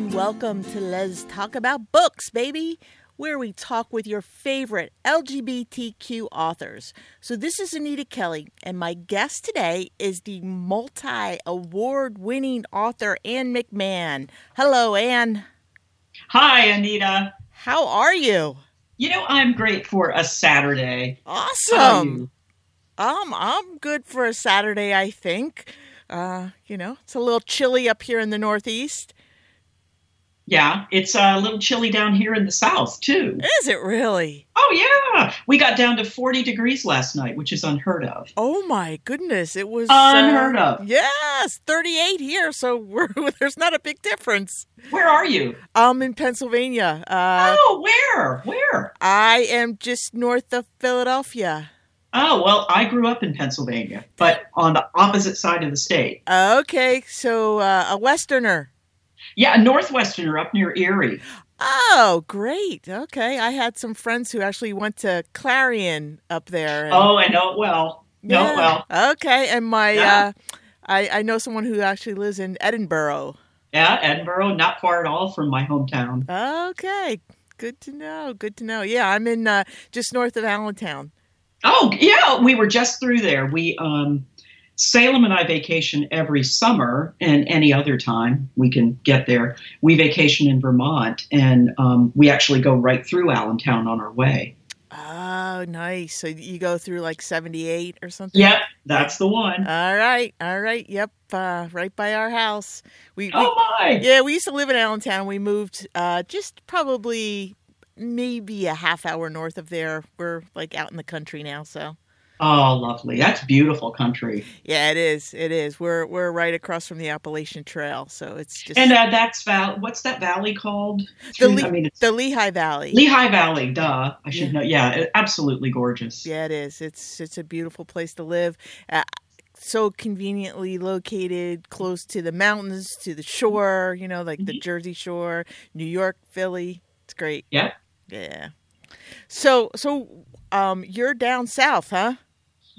and welcome to Let's Talk About Books, baby, where we talk with your favorite LGBTQ authors. So, this is Anita Kelly, and my guest today is the multi award winning author Ann McMan. Hello, Ann. Hi, Anita. How are you? You know, I'm great for a Saturday. Awesome. Um, I'm good for a Saturday, I think. Uh, you know, it's a little chilly up here in the Northeast. Yeah, it's a little chilly down here in the South, too. Is it really? Oh, yeah. We got down to 40 degrees last night, which is unheard of. Oh, my goodness. It was unheard uh, of. Yes, 38 here, so we're, there's not a big difference. Where are you? I'm in Pennsylvania. Uh, oh, where? Where? I am just north of Philadelphia. Oh, well, I grew up in Pennsylvania, but on the opposite side of the state. Okay, so uh, a Westerner. Yeah, a Northwesterner up near Erie. Oh, great. Okay. I had some friends who actually went to Clarion up there. And, oh, I know it well. Know it well. Okay. And my, Yeah. uh, I, I know someone who actually lives in Edinburgh. Yeah, Edinburgh, not far at all from my hometown. Okay. Good to know. Good to know. Yeah, I'm in uh, just north of Allentown. Oh, yeah, we were just through there. We um Salem and I vacation every summer and any other time we can get there. We vacation in Vermont and um, we actually go right through Allentown on our way. Oh, nice. So you go through like 78 or something? Yep, that's the one. All right. All right. Yep. Uh, right by our house. We, we oh, my. Yeah, we used to live in Allentown. We moved uh, just probably maybe a half hour north of there. We're like out in the country now, so Oh, lovely. That's beautiful country. yeah, it is. It is. We're we're right across from the Appalachian Trail, so it's just And uh, that's val- what's that valley called? the Le- I mean, the Lehigh Valley. Lehigh Valley. Duh, I should Yeah. know. Yeah, absolutely gorgeous. yeah, it is. It's it's a beautiful place to live. Uh, so conveniently located close to the mountains, to the shore, you know, like the Mhm. Jersey Shore, New York, Philly. It's great. Yeah. Yeah. So so um you're down south, huh?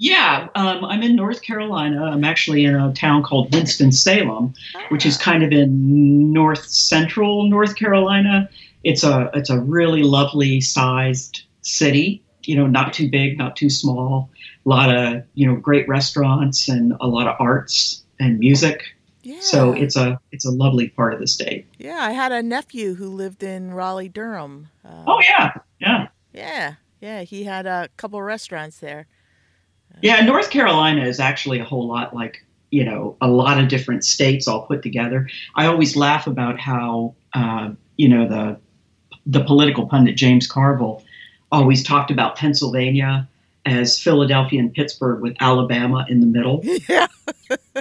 Yeah, um, I'm in North Carolina. I'm actually in a town called Winston-Salem, which is kind of in north central North Carolina. It's a it's a really lovely sized city. You know, not too big, not too small. A lot of you know great restaurants and a lot of arts and music. Yeah. So it's a it's a lovely part of the state. Yeah, I had a nephew who lived in Raleigh, Durham. Uh, Oh yeah, yeah, yeah, yeah. He had a couple restaurants there. Yeah. North Carolina is actually a whole lot like you know a lot of different states all put together. I always laugh about how uh, you know the the political pundit James Carville always talked about Pennsylvania as Philadelphia and Pittsburgh with Alabama in the middle. yeah.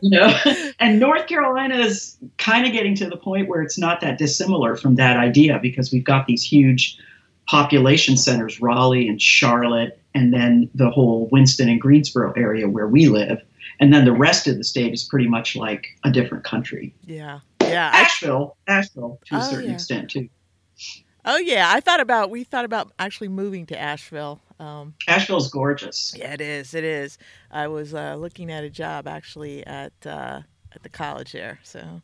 You know, and North Carolina is kind of getting to the point where it's not that dissimilar from that idea because we've got these huge population centers, Raleigh and Charlotte, and then the whole Winston and Greensboro area where we live. And then the rest of the state is pretty much like a different country. Yeah. Yeah. Asheville, Asheville to a Oh, certain yeah. extent too. oh yeah. I thought about we thought about actually moving to Asheville. Um, Asheville's gorgeous. yeah, it is. It is. I was uh, looking at a job actually at uh, at the college there. So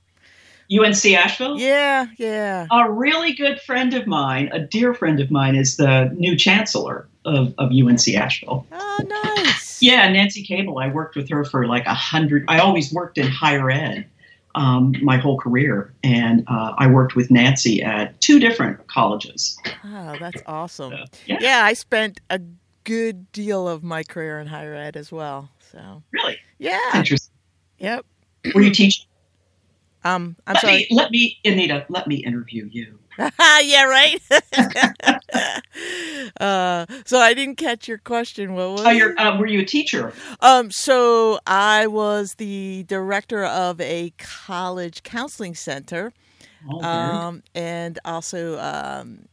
UNC Asheville? yeah, yeah. A really good friend of mine, a dear friend of mine, is the new chancellor of, of UNC Asheville. Oh, nice. Yeah, Nancy Cable. I worked with her for like a hundred. I always worked in higher ed um, my whole career, and uh, I worked with Nancy at two different colleges. Oh, that's awesome. Yeah, Yeah, I spent a good deal of my career in higher ed as well. So really yeah. interesting. Yep. Were you teaching? Um, I'm let sorry. me, let me, Anita, let me interview you. yeah, right. uh, so I didn't catch your question. What was? Oh, uh, were you a teacher? Um, so I was the director of a college counseling center, Oh, um, and also um,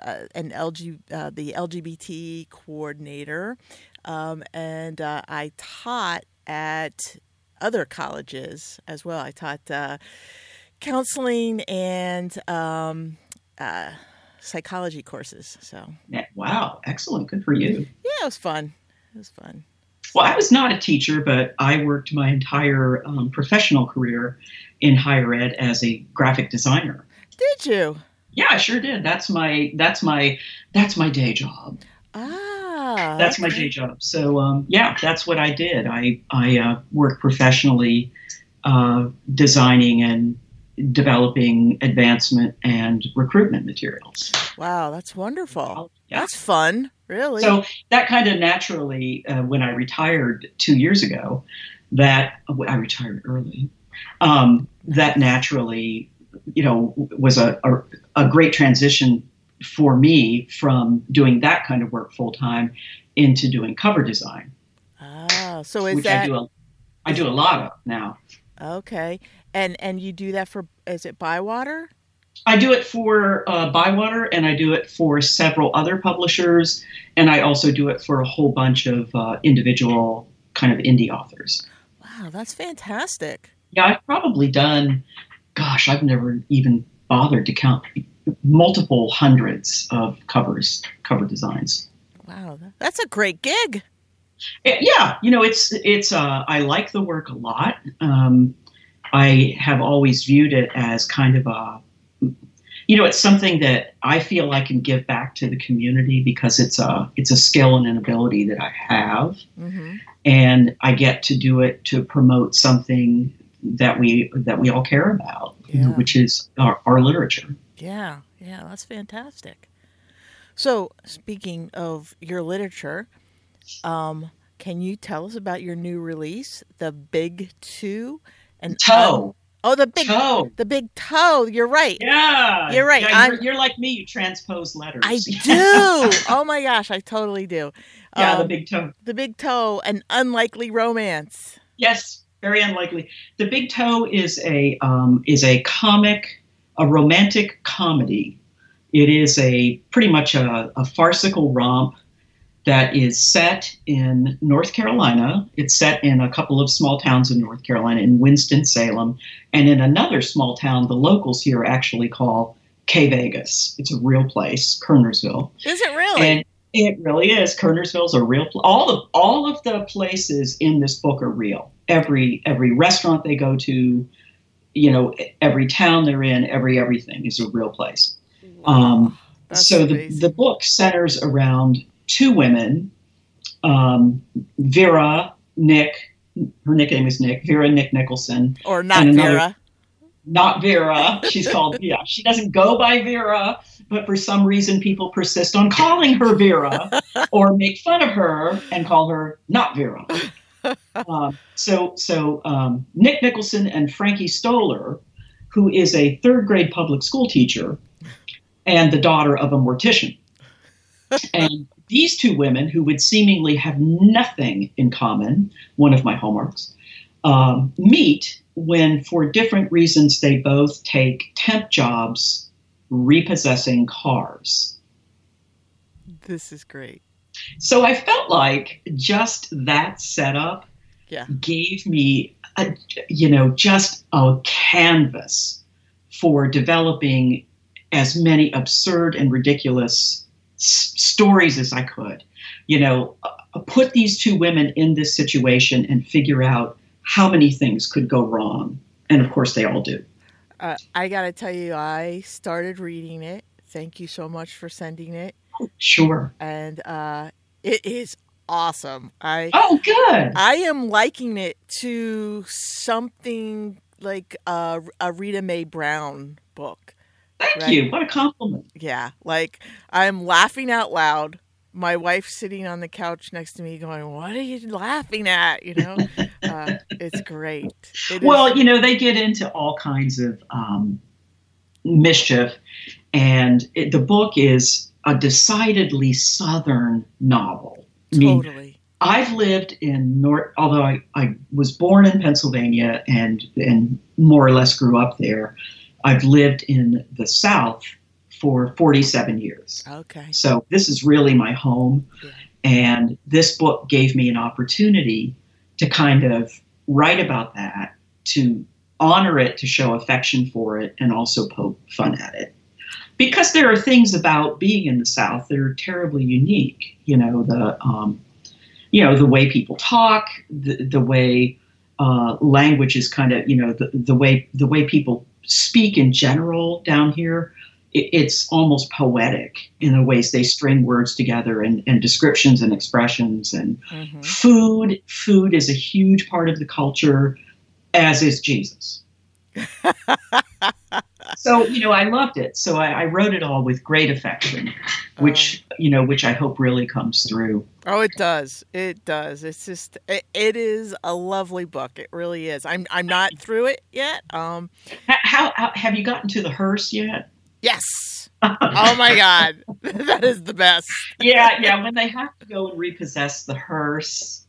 uh, an LG, uh, the LGBT coordinator, um, and uh, I taught at other colleges as well. I taught uh, counseling and um, uh, psychology courses. So Yeah, Wow, excellent. Good for you. yeah, it was fun. It was fun. Well, I was not a teacher, but I worked my entire um, professional career in higher ed as a graphic designer. Did you? Yeah, I sure did. That's my that's my that's my day job. Ah, That's my day job. So um, yeah, that's what I did. I I uh, worked professionally, uh, designing and developing advancement and recruitment materials. Wow, that's wonderful. Yeah. That's fun, really. So that kind of naturally, uh, when I retired two years ago, that I retired early. Um, that naturally, you know, was a, a, a great transition for me from doing that kind of work full time into doing cover design, ah, so is which I do a, I do a lot of now. okay? And and you do that for is it Bywater? I do it for uh, Bywater, and I do it for several other publishers, and I also do it for a whole bunch of uh, individual kind of indie authors. Wow, that's fantastic. Yeah, I've probably done, gosh, I've never even bothered to count multiple hundreds of covers, cover designs. Wow, that's a great gig. Eh, Yeah, you know, it's it's. Uh, I like the work a lot. Um, I have always viewed it as kind of a, you know, it's something that I feel I can give back to the community because it's a it's a skill and an ability that I have, hmm and I get to do it to promote something that we that we all care about, you know, which is our, our literature. Yeah, yeah, that's fantastic. So, speaking of your literature, um, can you tell us about your new release, The Big Two? And Toe, oh, the big, toe. the big toe. You're right. Yeah, You're right. Yeah, you're, you're like me. You transpose letters. I do. oh my gosh, I totally do. yeah, the Um, big toe. the big toe, an unlikely romance. Yes, very unlikely. The Big Toe is a um, is a comic, a romantic comedy. It is a pretty much a, a farcical romp that is set in North Carolina. It's set in a couple of small towns in North Carolina, in Winston Salem, and in another small town the locals here actually call K Vegas. It's a real place, Kernersville. Is it really? And it really is. Kernersville's a real. Pl- all of all of the places in this book are real. Every every restaurant they go to, you know, every town they're in, every everything is a real place. Um, so the the book centers around two women, um, Vera, Nick. Her nickname is Nick. Vera Nick Nicholson. or not another- Vera. Not Vera. She's called. Yeah, she doesn't go by Vera, but for some reason people persist on calling her Vera or make fun of her and call her not Vera. Um, so, so um, Nick Nicholson and Frankie Stoller, who is a third grade public school teacher and the daughter of a mortician, and these two women, who would seemingly have nothing in common, one of my homeworks, um, meet when, for different reasons, they both take temp jobs repossessing cars. This is great. So I felt like just that setup Yeah. gave me, a, you know, just a canvas for developing as many absurd and ridiculous s- stories as I could. You know, uh, put these two women in this situation and figure out how many things could go wrong. And of course, they all do. Uh, I got to tell you, I started reading it. Thank you so much for sending it. Sure. And uh, it is awesome. I Oh, good. I am liking it to something like a, a Rita Mae Brown book. Thank right. you. What a compliment. Yeah, like I'm laughing out loud. My wife's sitting on the couch next to me, going, "What are you laughing at?" You know, uh, it's great. It is- Well, you know, they get into all kinds of um, mischief, and it, the book is a decidedly Southern novel. I mean, totally. I've lived in North, although I, I was born in Pennsylvania and and more or less grew up there. I've lived in the South for 47 years. Okay. So this is really my home. Yeah. And this book gave me an opportunity to kind of write about that, to honor it, to show affection for it, and also poke fun at it. Because there are things about being in the South that are terribly unique. You know, the um, you know, the way people talk, the, the way uh, language is kind of, you know, the, the way the way people speak in general down here, it, it's almost poetic in the ways they string words together and, and descriptions and expressions. And Mm-hmm. food, food is a huge part of the culture, as is Jesus. so you know, I loved it. So I, I wrote it all with great affection, which you know, which I hope really comes through. Oh, it does. It does. It's just it, it is a lovely book. It really is. I'm I'm not through it yet. Um How, how have you gotten to the hearse yet? yes. Oh my god. that is the best. yeah, yeah. When they have to go and repossess the hearse,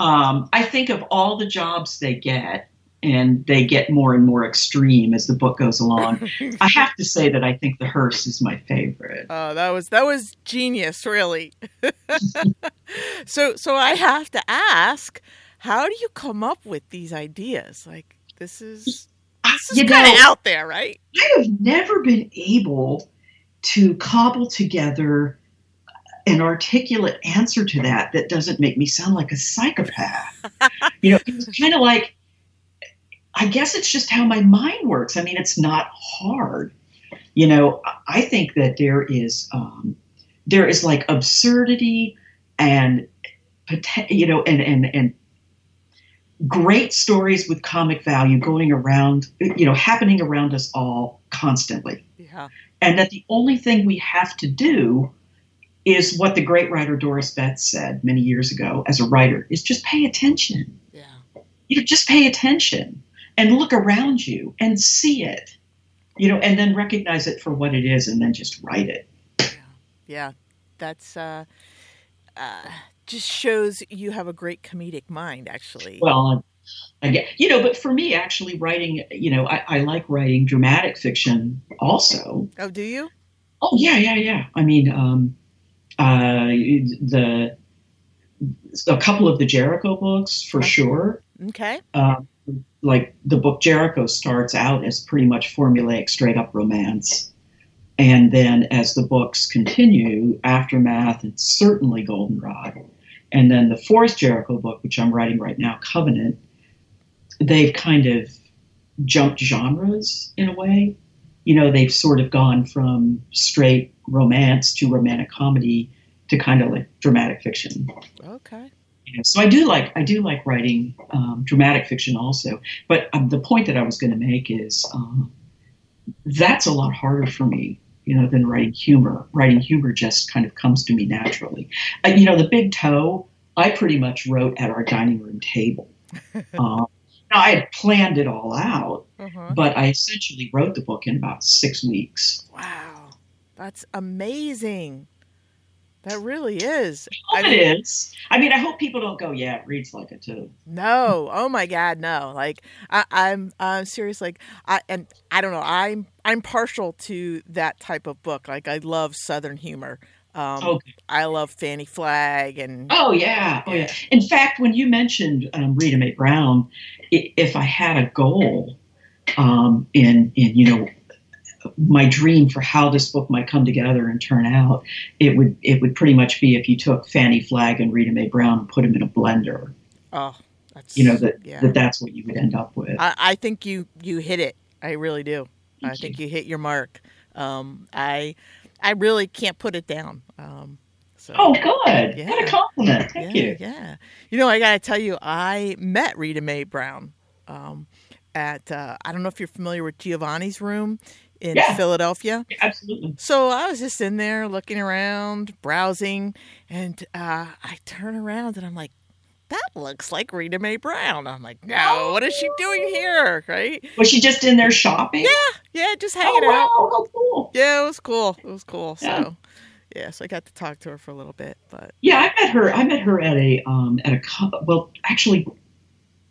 um, I think of all the jobs they get, and they get more and more extreme as the book goes along. I have to say that I think the hearse is my favorite. Oh, that was that was genius, really. so so I have to ask, how do you come up with these ideas? Like this is this is kind of out there, right? I have never been able to cobble together an articulate answer to that that doesn't make me sound like a psychopath. you know, it's kind of like, I guess it's just how my mind works. I mean, it's not hard. You know, I- think that there is, um, there is like absurdity and, you know, and and and great stories with comic value going around, you know, happening around us all constantly. Yeah. And that the only thing we have to do is what the great writer Doris Betts said many years ago as a writer is just pay attention. Yeah. You know, just pay attention and look around you and see it. You know, and then recognize it for what it is and then just write it. Yeah. That's uh uh just shows you have a great comedic mind actually. Well, I get, you know, but for me, actually, writing, you know, I, I like writing dramatic fiction also. oh, do you? Oh yeah, yeah, yeah. I mean, um, uh, the a couple of the Jericho books for sure. Okay. Uh, like the book Jericho starts out as pretty much formulaic, straight up romance, and then as the books continue, aftermath and certainly Goldenrod, and then the fourth Jericho book, which I'm writing right now, Covenant, they've kind of jumped genres in a way. You know, they've sort of gone from straight romance to romantic comedy to kind of like dramatic fiction. Okay. You know, so I do like I do like writing um, dramatic fiction also. But um, the point that I was going to make is um, that's a lot harder for me, you know, than writing humor. Writing humor just kind of comes to me naturally. Uh, you know, the Big Toe, I pretty much wrote at our dining room table. um, now I had planned it all out, Uh-huh. but I essentially wrote the book in about six weeks. Wow. That's amazing. That really is. I mean, it is. I mean, I hope people don't go, yeah, it reads like it too. No, oh my God, no! Like I, I'm, I'm serious. Like I and I don't know. I'm, I'm partial to that type of book. Like I love Southern humor. Um, Okay. I love Fanny Flagg and Oh yeah, oh yeah. In fact, when you mentioned um, Rita Mae Brown, if I had a goal um, in in you know my dream for how this book might come together and turn out, it would it would pretty much be if you took Fanny Flagg and Rita Mae Brown and put them in a blender. oh, that's You know that, yeah. that that's what you would end up with. I, I think you you hit it. I really do. I Thank think you hit your mark. Um, I I really can't put it down. Um, so. oh, good. Yeah. What a compliment. Thank yeah, you. Yeah. You know, I got to tell you, I met Rita Mae Brown um, at, uh, I don't know if you're familiar with Giovanni's Room in Yeah. Philadelphia. Absolutely. So I was just in there looking around, browsing, and uh, I turn around and I'm like, that looks like Rita Mae Brown. I'm like, no, what is she doing here? Right? Was she just in there shopping? Yeah, yeah, just Oh, hanging out. wow. Oh, cool. Yeah, it was cool. It was cool. Yeah. So, yeah, so I got to talk to her for a little bit, but Yeah, I met her. I met her at a um, at a well, actually,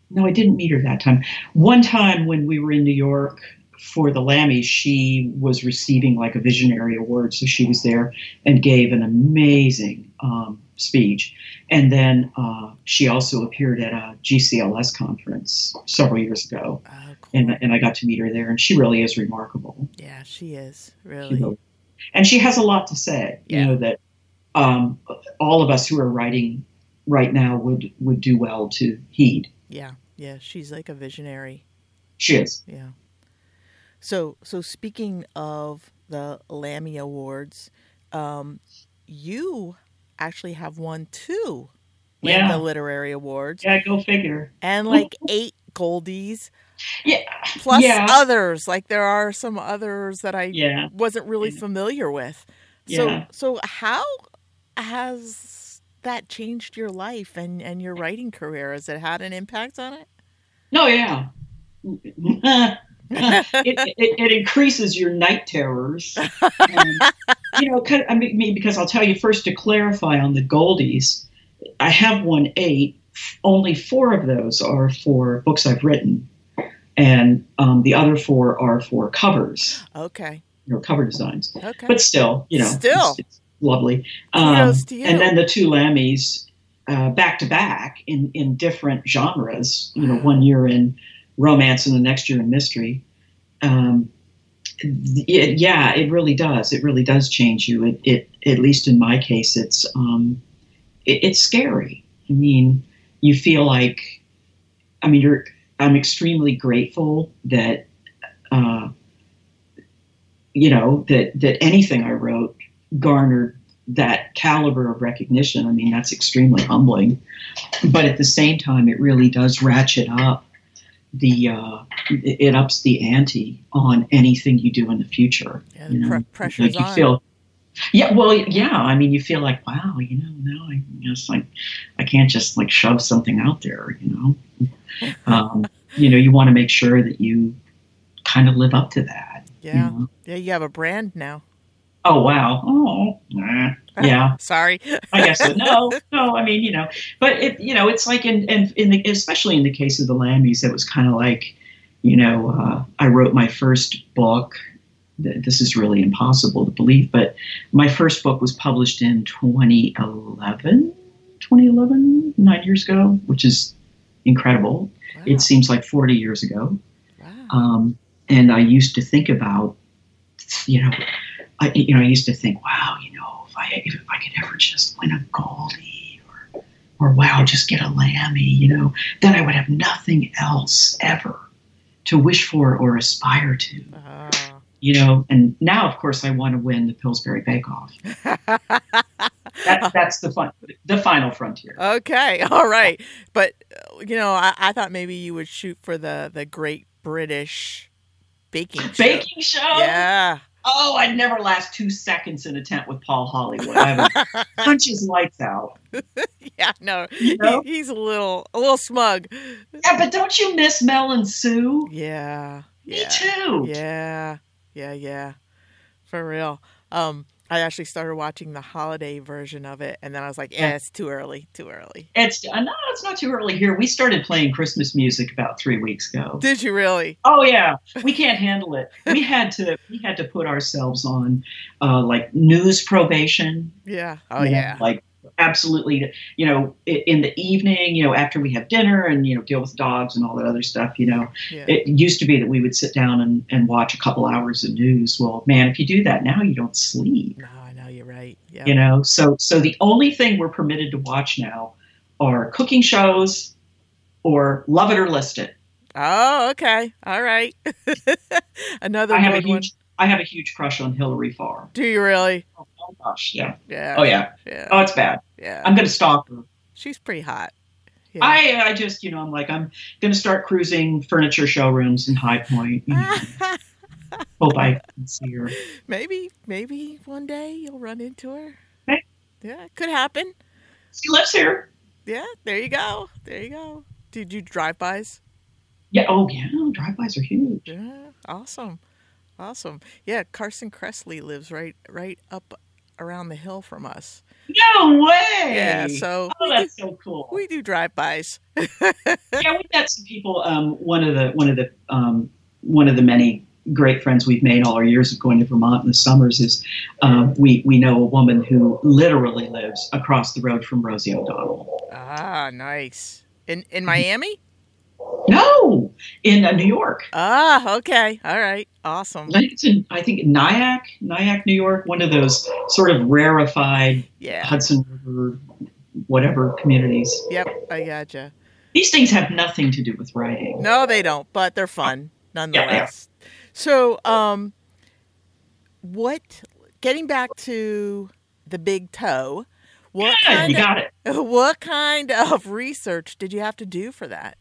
no, I didn't meet her that time. One time when we were in New York for the Lammys, she was receiving like a visionary award, so she was there and gave an amazing um, speech. And then uh, she also appeared at a GCLS conference several years ago, oh, cool. and and I got to meet her there, and she really is remarkable. yeah, she is She really- and she has a lot to say. Yeah. You know that um, all of us who are writing right now would would do well to heed. Yeah, yeah, she's like a visionary. She is. Yeah. So, so speaking of the Lammy Awards, um, you actually have won two Yeah. Lambda Literary Awards Yeah, go figure. and like eight Goldies, Yeah. plus Yeah. others. Like there are some others that I Yeah. wasn't really Yeah. familiar with. So, so how has that changed your life and and your writing career? Has it had an impact on it? No, yeah. it, it, it increases your night terrors. And, you know, kind of, I mean, because I'll tell you first to clarify on the Goldies, I have won eight. Only four of those are for books I've written, and um, the other four are for covers, Okay. you know, cover designs. Okay. But still, you know, Still. it's, it's lovely. Um. And then the two Lammies uh, back to back in in different genres. You know, one year in romance and the next year in mystery. Um, it, yeah, it really does. It really does change you. It, it at least in my case, it's um, it, it's scary. I mean, you feel like, I mean, you're. I'm extremely grateful that, uh, you know, that that anything I wrote garnered that caliber of recognition. I mean, that's extremely humbling. But at the same time, it really does ratchet up the uh, it ups the ante on anything you do in the future. Yeah, you know, pre- pressure's like you on. feel. Yeah, well, yeah. I mean, you feel like, wow, you know, now I just like, I can't just like shove something out there, you know. Um, you know, you want to make sure that you kind of live up to that. you yeah. know. Yeah. You have a brand now. Oh wow. Oh, nah. yeah. Sorry. I guess so. No, no. I mean, you know, but it, you know, it's like in, in, in the, especially in the case of the Lammies, it was kind of like, you know, uh, I wrote my first book. This is really impossible to believe, but my first book was published in 2011, 2011, nine years ago, which is incredible. Wow. It seems like 40 years ago. wow. Um, and I used to think about, you know, I, you know, I used to think, wow, you know, if I if I could ever just win a Goldie, or or wow, just get a Lammy, you know, then I would have nothing else ever to wish for or aspire to, Ah. you know. And now, of course, I want to win the Pillsbury Bake Off. That, that's the fun, the final frontier. okay. All right. But uh, you know, I, I thought maybe you would shoot for the the Great British Baking Show. Baking show. Yeah. Oh, I'd never last two seconds in a tent with Paul Hollywood. I punch his lights out. Yeah. No. You know? He, he's a little a little smug. Yeah, but don't you miss Mel and Sue? Yeah. Me Yeah. too. Yeah. Yeah. Yeah. For real. Um. I actually started watching the holiday version of it, and then I was like, "Yeah, Yeah. it's too early. Too early." It's uh, no, it's not too early here. We started playing Christmas music about three weeks ago. Did you really? Oh yeah, we can't handle it. We had to we had to put ourselves on uh, like news probation. Yeah. Oh you know, yeah. like absolutely. You know, in the evening, you know, after we have dinner and you know deal with dogs and all that other stuff. You know, Yeah. it used to be that we would sit down and, and watch a couple hours of news. Well, man, if you do that now, you don't sleep. no, I know you're right. Yeah. you know so so the only thing we're permitted to watch now are cooking shows or love it or list it Oh, okay. All right. Another i have a good one. huge i have a huge crush on hilary farr Do you really? oh, oh gosh yeah Yeah. oh yeah Yeah. oh it's bad yeah. i'm gonna stalk her She's pretty hot. Yeah. i i just you know i'm like i'm gonna start cruising furniture showrooms in high point you know, hope i can see her maybe, maybe one day you'll run into her. Hey. Yeah, it could happen. she lives here Yeah, there you go. There you go. Did you drive-bys? yeah oh yeah drive-bys are huge Yeah, awesome, awesome. Yeah, Carson Kressley lives right, right up around the hill from us. no way Yeah, so oh we, do, that's so cool we do drive-bys. yeah, we met some people. Um, one of the one of the um, one of the many great friends we've made all our years of going to Vermont in the summers is um, we we know a woman who literally lives across the road from Rosie O'Donnell. Ah, nice. In in Miami? No, in uh, New York. Ah, okay. All right. Awesome. I think it's in I think Nyack, Nyack, New York. One of those sort of rarefied Yeah. Hudson River, whatever communities. Yep, I gotcha. These things have nothing to do with writing. No, they don't, but they're fun nonetheless. So, um, what? Getting back to the big toe, what Yeah, kind you got it. of what kind of research did you have to do for that?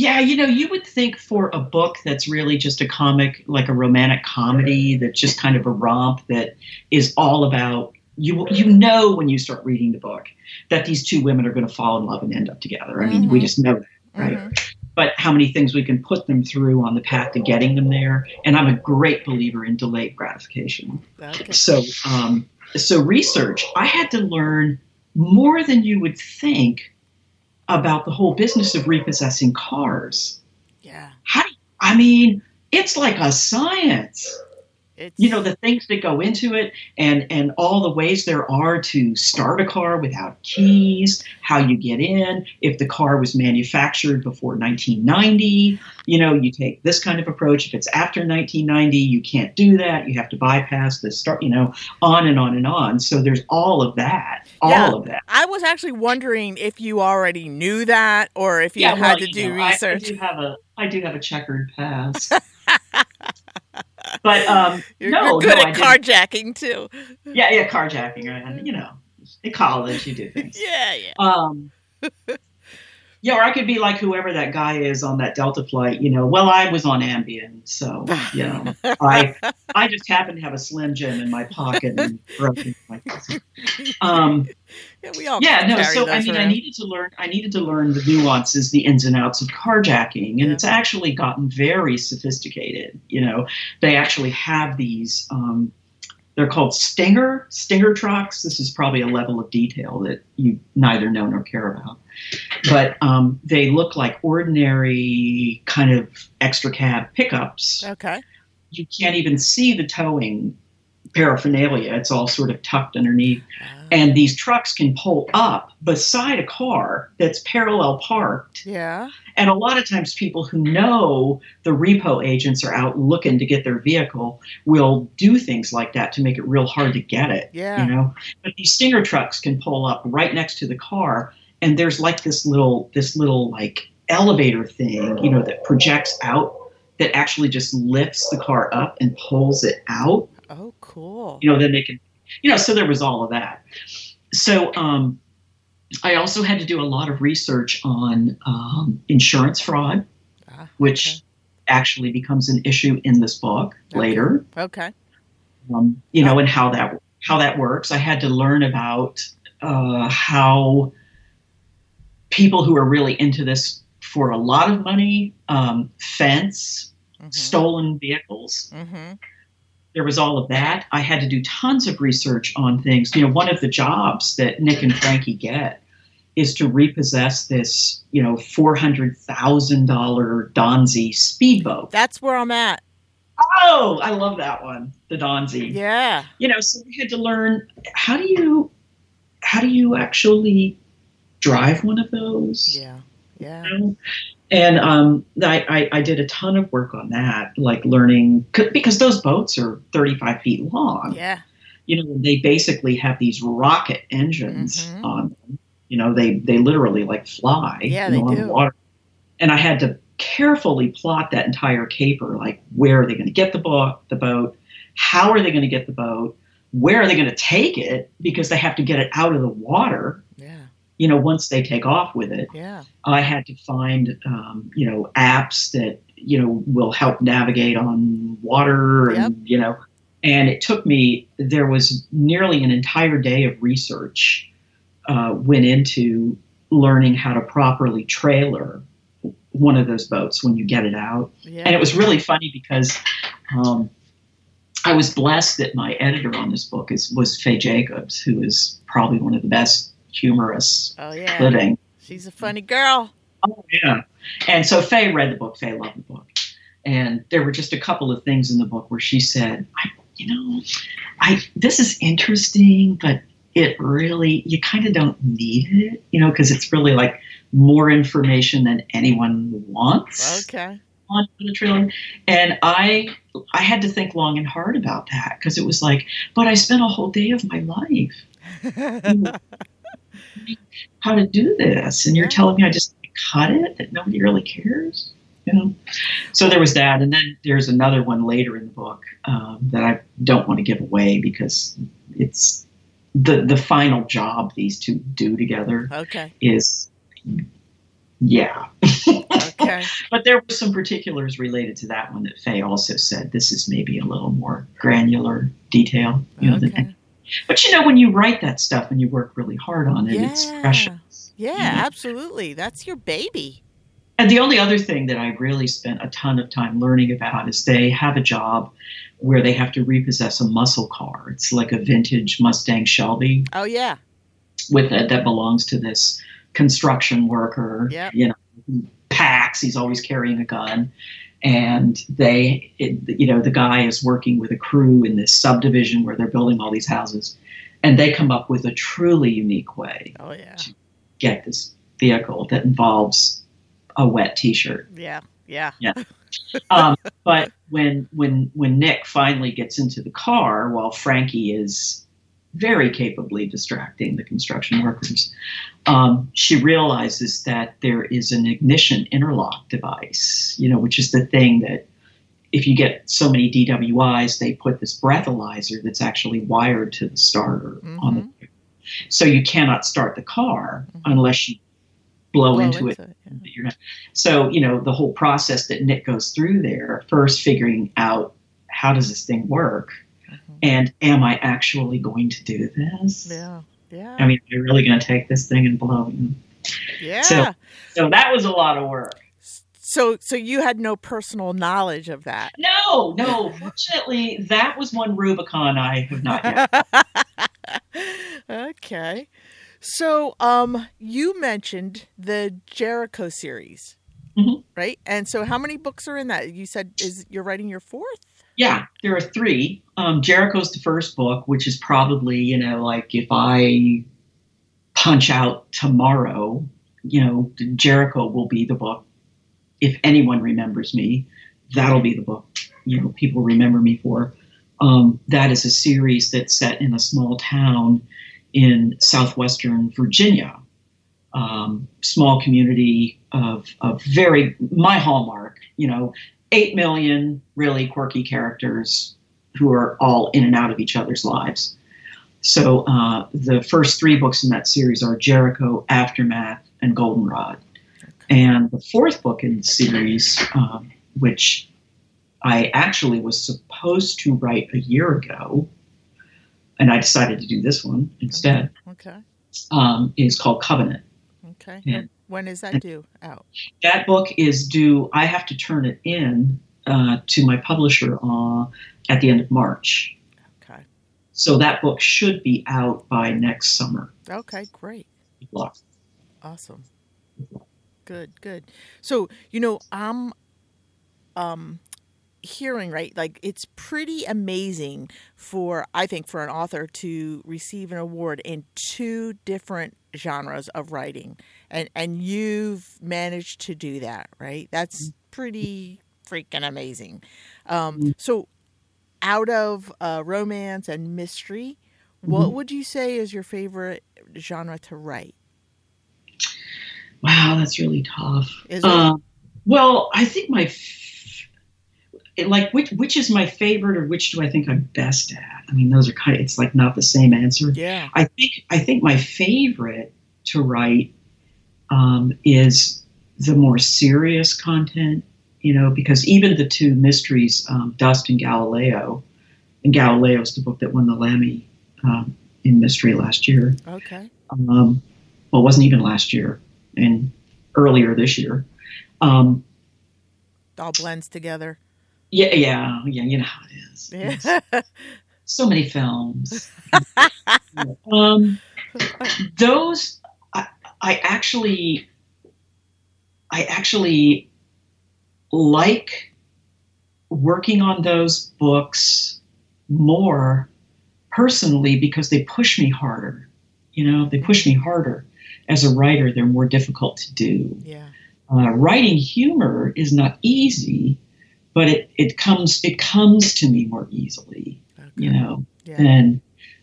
Yeah, you know, you would think for a book that's really just a comic, like a romantic comedy, that's just kind of a romp that is all about you. You know when you start reading the book that these two women are going to fall in love and end up together. I mean, we Mhm. just know that, right? Mhm. But how many things we can put them through on the path to getting them there? And I'm a great believer in delayed gratification. Okay. So, um, so research. I had to learn more than you would think about the whole business of repossessing cars. Yeah. How do you, I mean, it's like a science. It's You know the things that go into it, and and all the ways there are to start a car without keys, how you get in, if the car was manufactured before 1990, you know, you take this kind of approach. If it's after 1990, you can't do that. You have to bypass the start, you know, on and on and on. So there's all of that, all Yeah. of that. I was actually wondering if you already knew that or if you had well, to you do know, I- I, do have a I do have a checkered past. but um, You're, no, you're good no, at carjacking too. Yeah, yeah, carjacking. I, you know, in college you do things. Yeah, yeah. Um, yeah, or I could be like whoever that guy is on that Delta flight. You know, well, I was on Ambien, so you know, I I just happened to have a Slim Jim in my pocket and broke into my pocket. Um, Yeah, we all yeah, no. So I mean, I needed to learn. I needed to learn the nuances, the ins and outs of carjacking, and it's actually gotten very sophisticated. You know, they actually have these. Um, they're called Stinger Stinger trucks. This is probably a level of detail that you neither know nor care about, but um, they look like ordinary kind of extra cab pickups. Okay. You can't even see the towing paraphernalia. It's all sort of tucked underneath Uh, and these trucks can pull up beside a car that's parallel parked. yeah. And a lot of times, people who know the repo agents are out looking to get their vehicle will do things like that to make it real hard to get it. Yeah. You know, but these Stinger trucks can pull up right next to the car, and there's like this little, this little like elevator thing, you know, that projects out that actually just lifts the car up and pulls it out Oh, cool. you know, then they can, you know, so there was all of that. So um, I also had to do a lot of research on um, insurance fraud, Ah, which actually becomes an issue in this book Okay. later. Okay. Um, you know, and how that how that works. I had to learn about uh, how people who are really into this for a lot of money um, fence Mhm. stolen vehicles Mhm. There was all of that. I had to do tons of research on things. You know, one of the jobs that Nick and Frankie get is to repossess this, you know, four hundred thousand dollar Donzi speedboat. That's where I'm at. Oh, I love that one, the Donzi. Yeah. You know, so we had to learn how do you how do you actually drive one of those? Yeah. Yeah. you know? And um, I, I, I did a ton of work on that, like learning because those boats are 35 feet long. Yeah. You know, they basically have these rocket engines Mhm. on them. You know, they they literally like fly. Yeah, you they on the water. And I had to carefully plot that entire caper. Like, where are they going to get the boat? The boat? How are they going to get the boat? Where are they going to take it? Because they have to get it out of the water. You know, once they take off with it. Yeah. I had to find, um, you know, apps that you know will help navigate on water, and you know, and it took me. There was nearly an entire day of research uh, went into learning how to properly trailer one of those boats when you get it out, Yeah. and it was really funny because. Um, I was blessed that my editor on this book is was Fay Jacobs, who is probably one of the best humorists oh yeah. living. She's a funny girl. Oh yeah. And so Fay read the book. Fay loved the book, and there were just a couple of things in the book where she said, I, "You know, I this is interesting, but it really you kind of don't need it, you know, because it's really like more information than anyone wants Okay. on the trailer." And I I had to think long and hard about that because it was like, but I spent a whole day of my life how to do this, and you're telling me I just cut it that nobody really cares. You know, so there was that, and then there's another one later in the book um, that I don't want to give away because it's the the final job these two do together. Okay. Is yeah. Okay. but there were some particulars related to that one that Fay also said this is maybe a little more granular detail. You know, okay. than, but you know, when you write that stuff and you work really hard on it, yeah. it's precious. Yeah, Yeah. absolutely. That's your baby. And the only other thing that I really spent a ton of time learning about is they have a job where they have to repossess a muscle car. It's like a vintage Mustang Shelby Oh yeah. with a, that belongs to this construction worker. Yeah. You know, packs. He's always carrying a gun, and they, it, you know, the guy is working with a crew in this subdivision where they're building all these houses, and they come up with a truly unique way Oh yeah. to get this vehicle that involves a wet T-shirt. Yeah. Yeah. Um, but when when when Nick finally gets into the car, while Frankie is very capably distracting the construction workers, um, she realizes that there is an ignition interlock device. You know, which is the thing that if you get so many DWIs, they put this breathalyzer that's actually wired to the starter on the. So you cannot start the car Mhm. unless you blow, Blow into it yeah. that you're not. So, you know, the whole process that Nick goes through there, first figuring out how does this thing work. And am I actually going to do this? Yeah. Yeah. I mean, I really going to take this thing and blow it? yeah. so- So that was a lot of work. so so you had no personal knowledge of that. No, no. Fortunately, that was one Rubicon I have not yet. okay. So, um, you mentioned the Jericho series, Mhm. right? And so, how many books are in that? You said is you're writing your fourth? Yeah, there are three. Um, Jericho's the first book, which is probably, you know, like if I punch out tomorrow, you know, Jericho will be the book. If anyone remembers me, that'll be the book, you know, people remember me for. Um, that is a series that's set in a small town in southwestern Virginia. Um, small community of, of very, my hallmark, you know, 8 million really quirky characters who are all in and out of each other's lives. So uh, the first three books in that series are Jericho, Aftermath, and Goldenrod. And the fourth book in the series, um, which I actually was supposed to write a year ago, and I decided to do this one instead, Okay. um, is called Covenant. Okay. Yeah. When is that due out? That book is due, I have to turn it in uh, to my publisher uh, at the end of March. Okay. So that book should be out by next summer. Okay. Great. Awesome. Good, good. So, you know, I'm um hearing right like it's pretty amazing for I think for an author to receive an award in two different genres of writing. And and you've managed to do that, right? That's pretty freaking amazing. Um so out of uh, romance and mystery, what Mhm. would you say is your favorite genre to write? Wow, that's really tough. Um, well, I think my it- like which which is my favorite or which do I think I'm best at? I mean, those are kind of it's like not the same answer. Yeah. I think I think my favorite to write um, is the more serious content. You know, because even the two mysteries, um, Dust and Galileo, and Galileo is the book that won the Lammy um, in mystery last year. Okay. Um, well, it wasn't even last year, and earlier this year. Um, all blends together. Yeah, yeah, yeah. You know how it is. Yeah. so many films. um, those I, I actually I actually like working on those books more personally because they push me harder. You know, they push me harder. As a writer, they're more difficult to do. yeah. Uh, writing humor is not easy, but it, it comes it comes to me more easily. Okay. You know, Yeah. than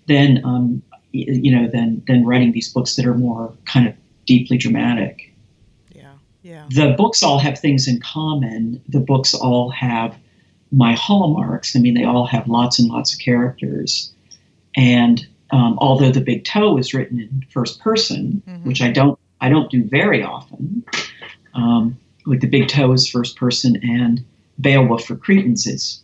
than um, you know than than writing these books that are more kind of deeply dramatic. Yeah. Yeah. The books all have things in common. The books all have my hallmarks. I mean, they all have lots and lots of characters. And um, although the Big Toe is written in first person, Mhm. which I don't I don't do very often, um, with the Big Toe is first person and Beowulf for Cretins is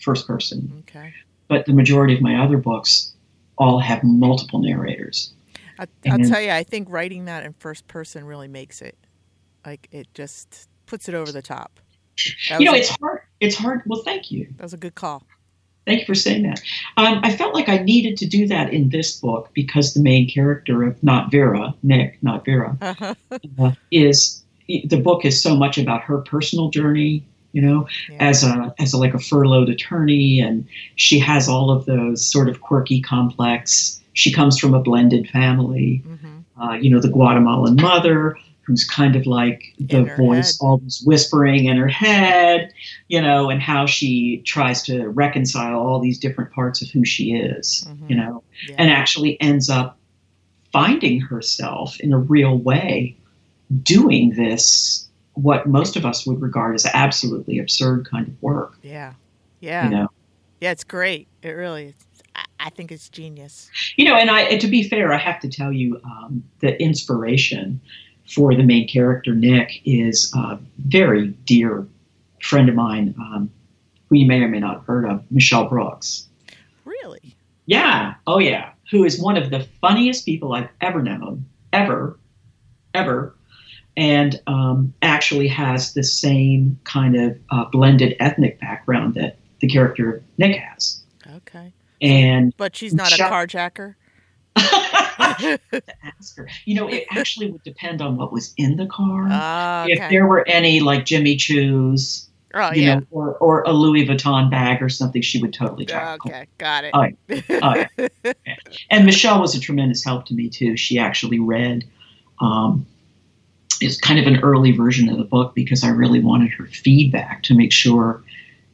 first person. Okay. But the majority of my other books all have multiple narrators. I, I'll And- tell you, I think writing that in first person really makes it like it just puts it over the top. That you know, a- it's hard. It's hard. Well, thank you. that was a good call. Thank you for saying that. Um, I felt like I needed to do that in this book because the main character of Not Vera, Nick, not Vera, Uh-huh. uh, is the book is so much about her personal journey. You know, Yeah. as a as a like a furloughed attorney, and she has all of those sort of quirky, complex. She comes from a blended family. Mhm. Uh, you know, the Guatemalan mother, who's kind of like the voice head. always whispering in her head, you know, and how she tries to reconcile all these different parts of who she is, Mhm. you know, Yeah. and actually ends up finding herself in a real way doing this, what most of us would regard as absolutely absurd kind of work, yeah. Yeah. you know. Yeah, it's great. It really is. I, think it's genius. You know, and I and to be fair, I have to tell you um, the inspiration for the main character Nick is a very dear friend of mine, um, who you may or may not have heard of, Michelle Brooks. Really? Yeah, oh yeah, who is one of the funniest people I've ever known, ever, ever, and um, actually has the same kind of uh, blended ethnic background that the character Nick has, Okay. and. But she's not a Shut- carjacker. ask her. You know, it actually would depend on what was in the car. Ah, If there were any like Jimmy Choo's, oh, you yeah. know, or, or a Louis Vuitton bag or something, she would totally call. Okay, got it. Oh, Oh, yeah. And Michelle was a tremendous help to me too. She actually read. Um, it's kind of an early version of the book because I really wanted her feedback to make sure,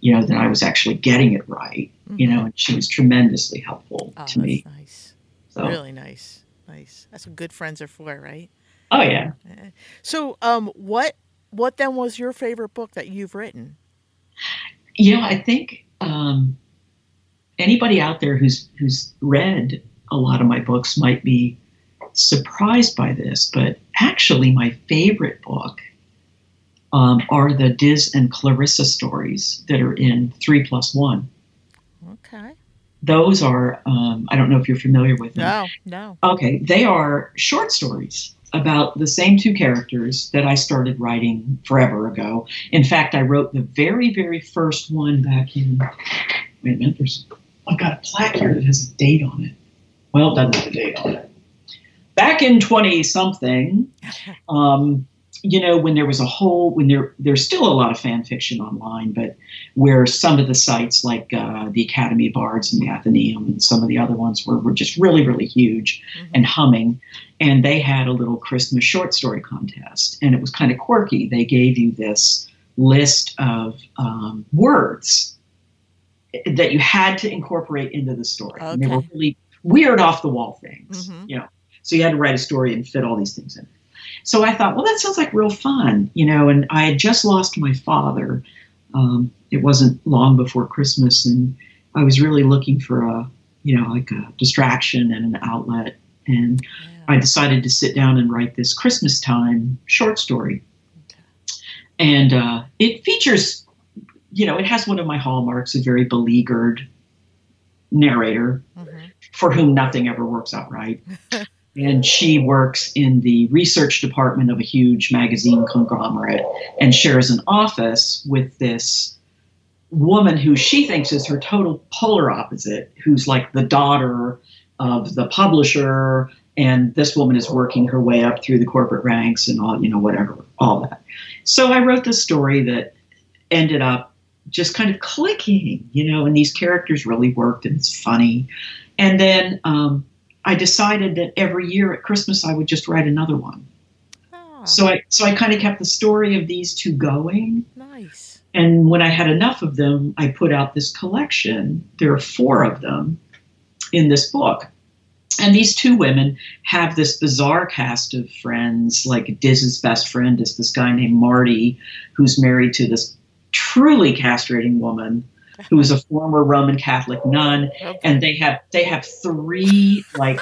you know, that I was actually getting it right. You know, and she was tremendously helpful oh, to that's me. nice. So, Really nice. Nice. That's what good friends are for, right? oh yeah. Eh. So, um, what what then was your favorite book that you've written? you know, I think um, anybody out there who's who's read a lot of my books might be surprised by this, but actually, my favorite book um, are the Diz and Clarissa stories that are in Three Plus One. Okay. Those are um, I don't know if you're familiar with them. No, no. Okay, they are short stories about the same two characters that I started writing forever ago. In fact, I wrote the very, very first one back in. Wait a minute, there's. I've got a plaque here that has a date on it. Well, it doesn't have a date on it. Back in 20 something, um, you know, when there was a whole, when there, there's still a lot of fan fiction online, but where some of the sites like uh, the Academy of Bards and the Athenaeum and some of the other ones were, were just really, really huge Mhm. and humming. And they had a little Christmas short story contest, and it was kind of quirky. They gave you this list of um, words that you had to incorporate into the story. And they were really weird off the wall things, Mhm. you know. So you had to write a story and fit all these things in. So I thought, well, that sounds like real fun, you know. And I had just lost my father. Um, it wasn't long before Christmas, and I was really looking for a, you know, like a distraction and an outlet. And Yeah. I decided to sit down and write this Christmas time short story. Okay. And uh, it features, you know, it has one of my hallmarks, a very beleaguered narrator Mhm. for whom nothing ever works out right. and she works in the research department of a huge magazine conglomerate and shares an office with this woman who she thinks is her total polar opposite, who's like the daughter of the publisher. And this woman is working her way up through the corporate ranks and all, you know, whatever, all that. So I wrote this story that ended up just kind of clicking, you know, and these characters really worked and it's funny. And then um, I decided that every year at Christmas I would just write another one. Ah, So I so I kind of kept the story of these two going. nice. And when I had enough of them, I put out this collection. There are four of them in this book. and these two women have this bizarre cast of friends. Like Diz's best friend is this guy named Marty, who's married to this truly castrating woman who is a former Roman Catholic nun, Okay. and they have they have three like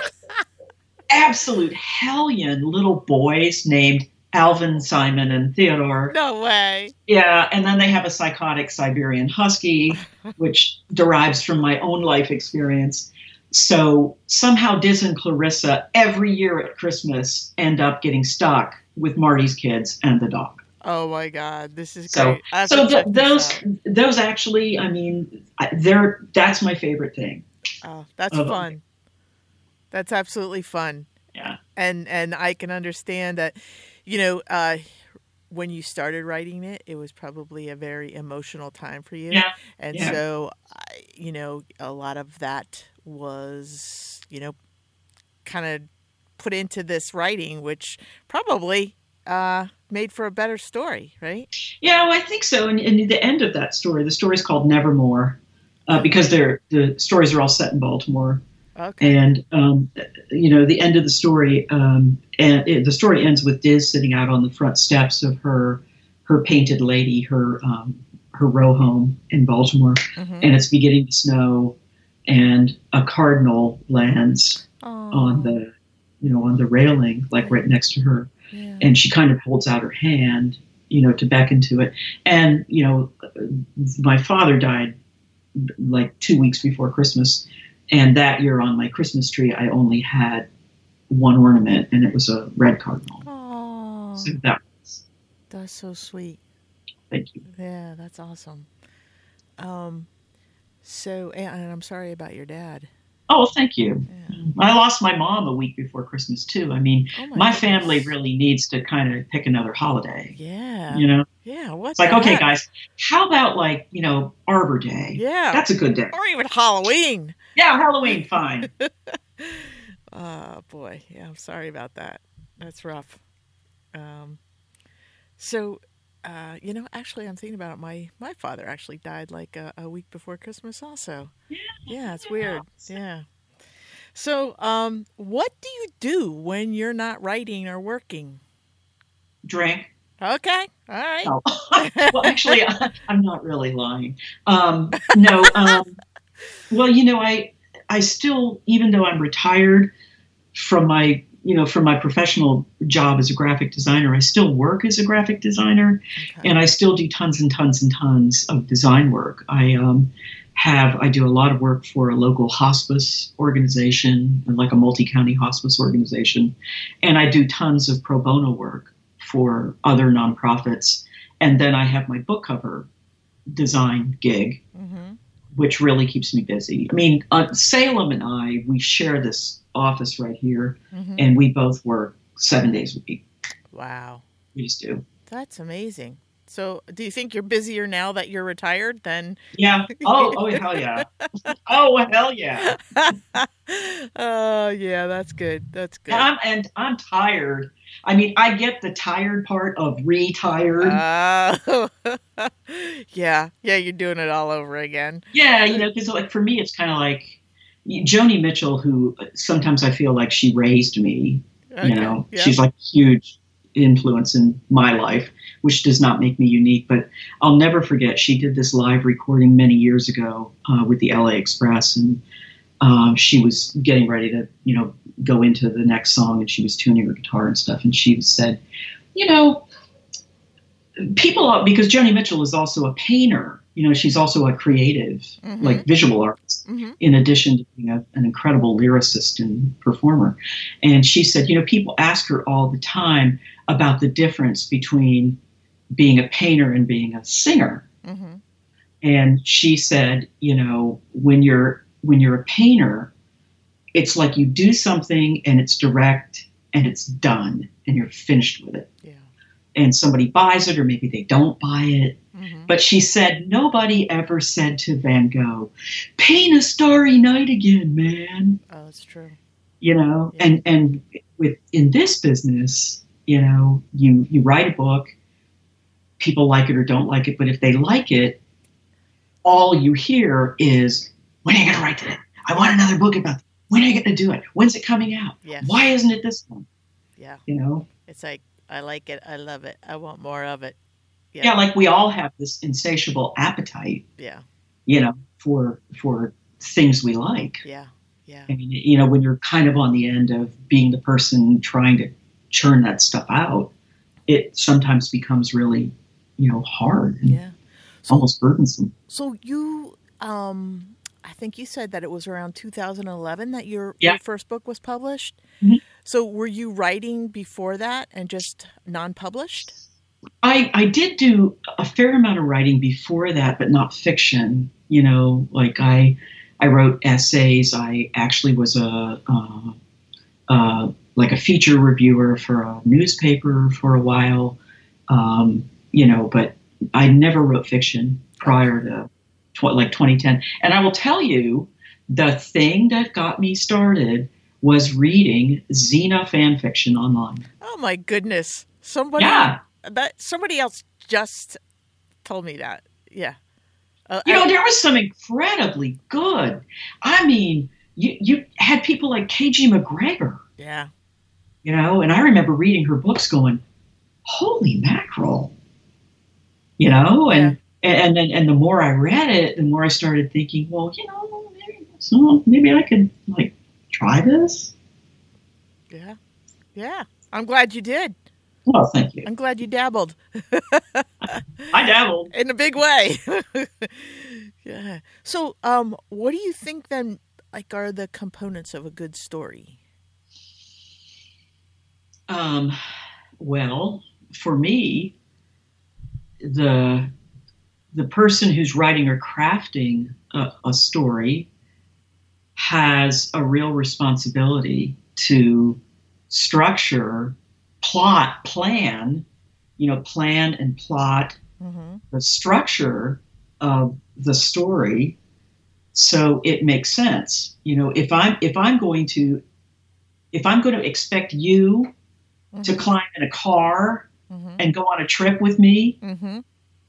absolute hellion little boys named Alvin, Simon, and Theodore. no way. Yeah, and then they have a psychotic Siberian husky, which derives from my own life experience. So somehow Diz and Clarissa every year at Christmas end up getting stuck with Marty's kids and the dog. Oh my God, this is So- great. So th- those those actually, I mean, I- they're that's my favorite thing. Oh, that's of- fun. That's absolutely fun. Yeah. and and I can understand that, you know, uh, when you started writing it, it was probably a very emotional time for you. Yeah, and yeah. so, I, you know, a lot of that was, you know, kind of put into this writing, which probably uh, made for a better story, right? Yeah, well, I think so. And, and the end of that story, the story is called Nevermore, uh, because they're the stories are all set in Baltimore. Okay. And um, you know, the end of the story, um, and it, the story ends with Diz sitting out on the front steps of her her painted lady, her um, her row home in Baltimore, Mhm. and it's beginning to snow, and a cardinal lands Aw, on the you know on the railing, like right next to her yeah. and she kind of holds out her hand, you know, to beckon to it. And you know, my father died like two weeks before Christmas, and that year on my Christmas tree, I only had one ornament, and it was a red cardinal. So that was that's so sweet. thank you. Yeah, that's awesome. Um, so, and and I'm sorry about your dad. Oh, thank you. Yeah. I lost my mom a week before Christmas too. I mean, Oh my goodness. family really needs to kind of pick another holiday. Yeah. You know, Yeah. What? it's like, okay, heck? guys, how about like you know Arbor Day? Yeah. That's a good day. or even Halloween. Yeah, Halloween, fine. Oh boy, yeah, I'm sorry about that. That's rough. Um, so, uh, you know, actually, I'm thinking about it. My my father actually died like a, a week before Christmas, also. Yeah. Yeah, it's weird. Yeah. So, um, what do you do when you're not writing or working? Drink. Okay, all right. No. well, actually, I, I'm not really lying. Um, no. Um, well, you know, I I still, even though I'm retired from my you know from my professional job as a graphic designer, I still work as a graphic designer, Okay. and I still do tons and tons and tons of design work. I um, have I do a lot of work for a local hospice organization, and like a multi-county hospice organization, and I do tons of pro bono work for other nonprofits. And then I have my book cover design gig, hmm which really keeps me busy. I mean, uh, Salem and I, we share this office right here, hmm and we both work seven days a week. Wow, We just do. that's amazing. So, do you think you're busier now that you're retired than? Yeah. Oh, oh, hell yeah. Oh, hell yeah. oh yeah, that's good. That's good. And I'm and I'm tired. I mean, I get the tired part of retired. Oh, yeah, yeah, you're doing it all over again. yeah, you know, because like for me, it's kind of like Joni Mitchell, who sometimes I feel like she raised me. Okay, You know, yeah. she's like huge influence in my life, which does not make me unique. But I'll never forget, she did this live recording many years ago uh, with the LA Express, and uh, she was getting ready to, you know, go into the next song, and she was tuning her guitar and stuff, and she said, you know, people, are- because Joni Mitchell is also a painter. You know, she's also a creative, Mhm. like visual artist Mhm. in addition to being a, an incredible lyricist and performer. And she said, you know, people ask her all the time about the difference between being a painter and being a singer. Mhm. And she said, you know, when you're when you're a painter, it's like you do something and it's direct and it's done and you're finished with it. Yeah. And somebody buys it or maybe they don't buy it. Mhm. But she said nobody ever said to Van Gogh, "Paint a starry night again, man." Oh, that's true. You know, Yeah. and and with in this business, you know, you you write a book, people like it or don't like it, but if they like it, all you hear is, "When are you going to write that? I want another book about." That. when are you going to do it? When's it coming out? Yeah. Why isn't it this one? Yeah. You know? It's like I like it. I love it. I want more of it. Yeah. Yeah. like we all have this insatiable appetite, Yeah. you know, for for things we like. Yeah. Yeah. I mean, you know, when you're kind of on the end of being the person trying to churn that stuff out, it sometimes becomes really, you know, hard and Yeah. almost burdensome. So you, um, I think you said that it was around 2011 that your Yeah. your first book was published. Mhm. So were you writing before that and just non-published? I, I did do a fair amount of writing before that, but not fiction. You know, like I I wrote essays. I actually was a uh, uh, like a feature reviewer for a newspaper for a while. Um, you know, but I never wrote fiction prior to tw- like 2010. And I will tell you, the thing that got me started was reading Xena fan fiction online. Oh my goodness! Somebody Yeah. that somebody else just told me that. Yeah. Uh, You know, I- there was some incredibly good. I mean, you you had people like KG MacGregor, yeah. you know, and I remember reading her books, going, "Holy mackerel!" You know, and and and and the more I read it, the more I started thinking, well, you know, maybe, so maybe I could like try this. Yeah. Yeah. I'm glad you did. Well, thank you. I'm glad you dabbled I dabbled. in a big way. yeah. So, um, what do you think then like are the components of a good story? Um, well, for me, the the person who's writing or crafting a, a story has a real responsibility to structure, plot, plan, you know, plan and plot Mm-hmm. the structure of the story so it makes sense you know if i'm if i'm going to if i'm going to expect you to climb in a car Mm-hmm. and go on a trip with me Mm-hmm.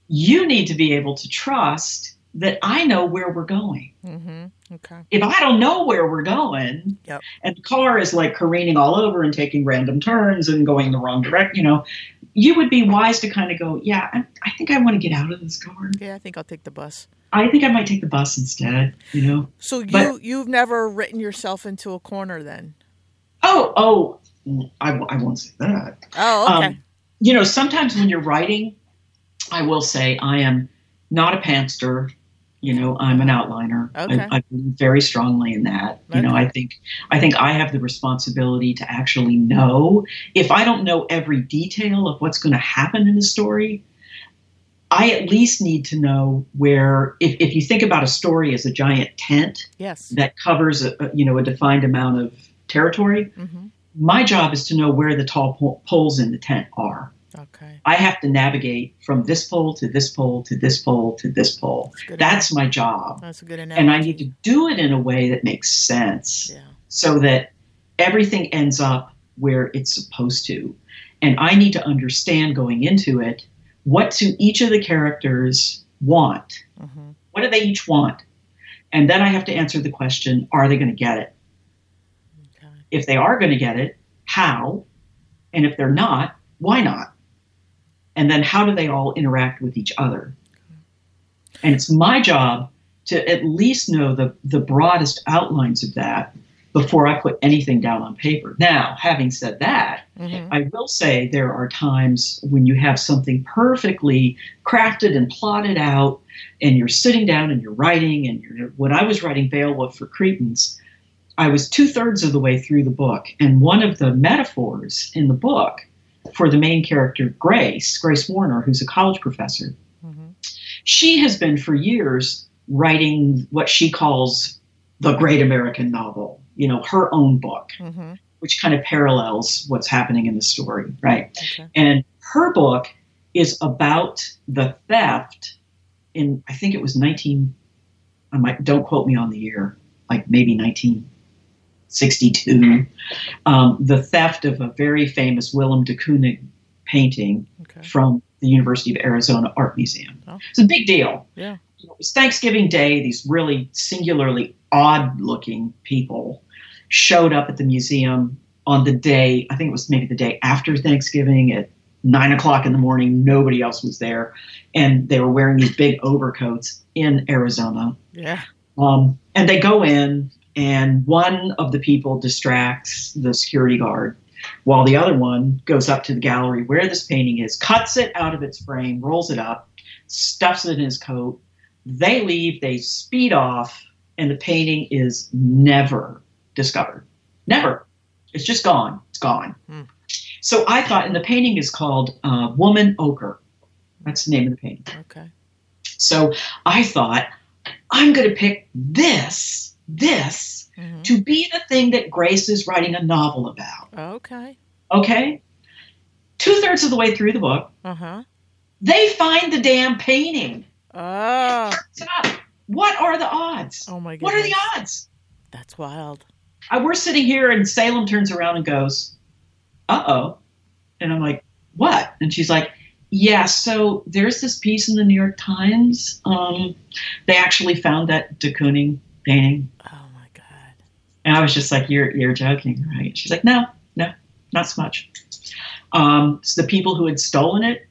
you need to be able to trust that i know where we're going Mm-hmm. Okay. if i don't know where we're going Yep. and the car is like careening all over and taking random turns and going the wrong direction you know you would be wise to kind of go yeah i, I think i want to get out of this car Yeah, I think I'll take the bus. I think I might take the bus instead. You know. So you But- you've never written yourself into a corner then? Oh, oh, I, I won't say that. Oh, okay. Um, you know, sometimes when you're writing, I will say I am not a pantster. You know, I'm an outliner. Okay. I, I believe very strongly in that. You know, I think I think I have the responsibility to actually know. If I don't know every detail of what's going to happen in the story, I at least need to know where. If, if you think about a story as a giant tent, yes. that covers a, a- you know a defined amount of territory. Mm-hmm. My job is to know where the tall po- poles in the tent are. Okay. I have to navigate from this pole to this pole to this pole to this pole. That's. That's my job, that's a good analogy. and I need to do it in a way that makes sense, Yeah. so that everything ends up where it's supposed to. And I need to understand going into it what do each of the characters want Mm-hmm. what do they each want? And then I have to answer the question are they going to get it? If they are going to get it, how? And if they're not, why not? And then how do they all interact with each other? And it's my job to at least know the, the broadest outlines of that before I put anything down on paper. Now, having said that, Mm-hmm. I will say there are times when you have something perfectly crafted and plotted out, and you're sitting down and you're writing. And you're, when I was writing Beowulf for Cretins, I was two thirds of the way through the book, and one of the metaphors in the book for the main character, Grace, Grace Warner, who's a college professor, Mm-hmm. she has been for years writing what she calls the great American novel, you know, her own book Mm-hmm. which kind of parallels what's happening in the story, right? Okay. And her book is about the theft in I think it was 19 I might don't quote me on the year, like maybe 1962. Um, the theft of a very famous Willem de Kooning painting Okay. from the University of Arizona Art Museum. Oh. It's a big deal. Yeah. It was Thanksgiving Day. These really singularly odd-looking people showed up at the museum on the day, I think it was maybe the day after Thanksgiving at nine o'clock in the morning. Nobody else was there. And they were wearing these big overcoats in Arizona. Yeah. Um, and they go in, and one of the people distracts the security guard while the other one goes up to the gallery where this painting is, cuts it out of its frame, rolls it up, stuffs it in his coat. They leave, they speed off, and the painting is never discovered. Never. It's just gone. It's gone. Hmm. So I thought, and the painting is called uh, Woman Ochre. That's the name of the painting. Okay. So I thought, I'm going to pick this, this, Mhm. to be the thing that Grace is writing a novel about. Okay. Okay? Two thirds of the way through the book, Uh huh. they find the damn painting. Oh. What are the odds? Oh my god. What are the odds? That's wild. Uh, we're sitting here, and Salem turns around and goes, "Uh oh," and I'm like, "What?" And she's like, "Yeah, so there's this piece in the New York Times. Um, they actually found that de Kooning painting." Oh my god. And I was just like, "You're you're joking, right?" She's like, "No, no, not so much." Um, so the people who had stolen it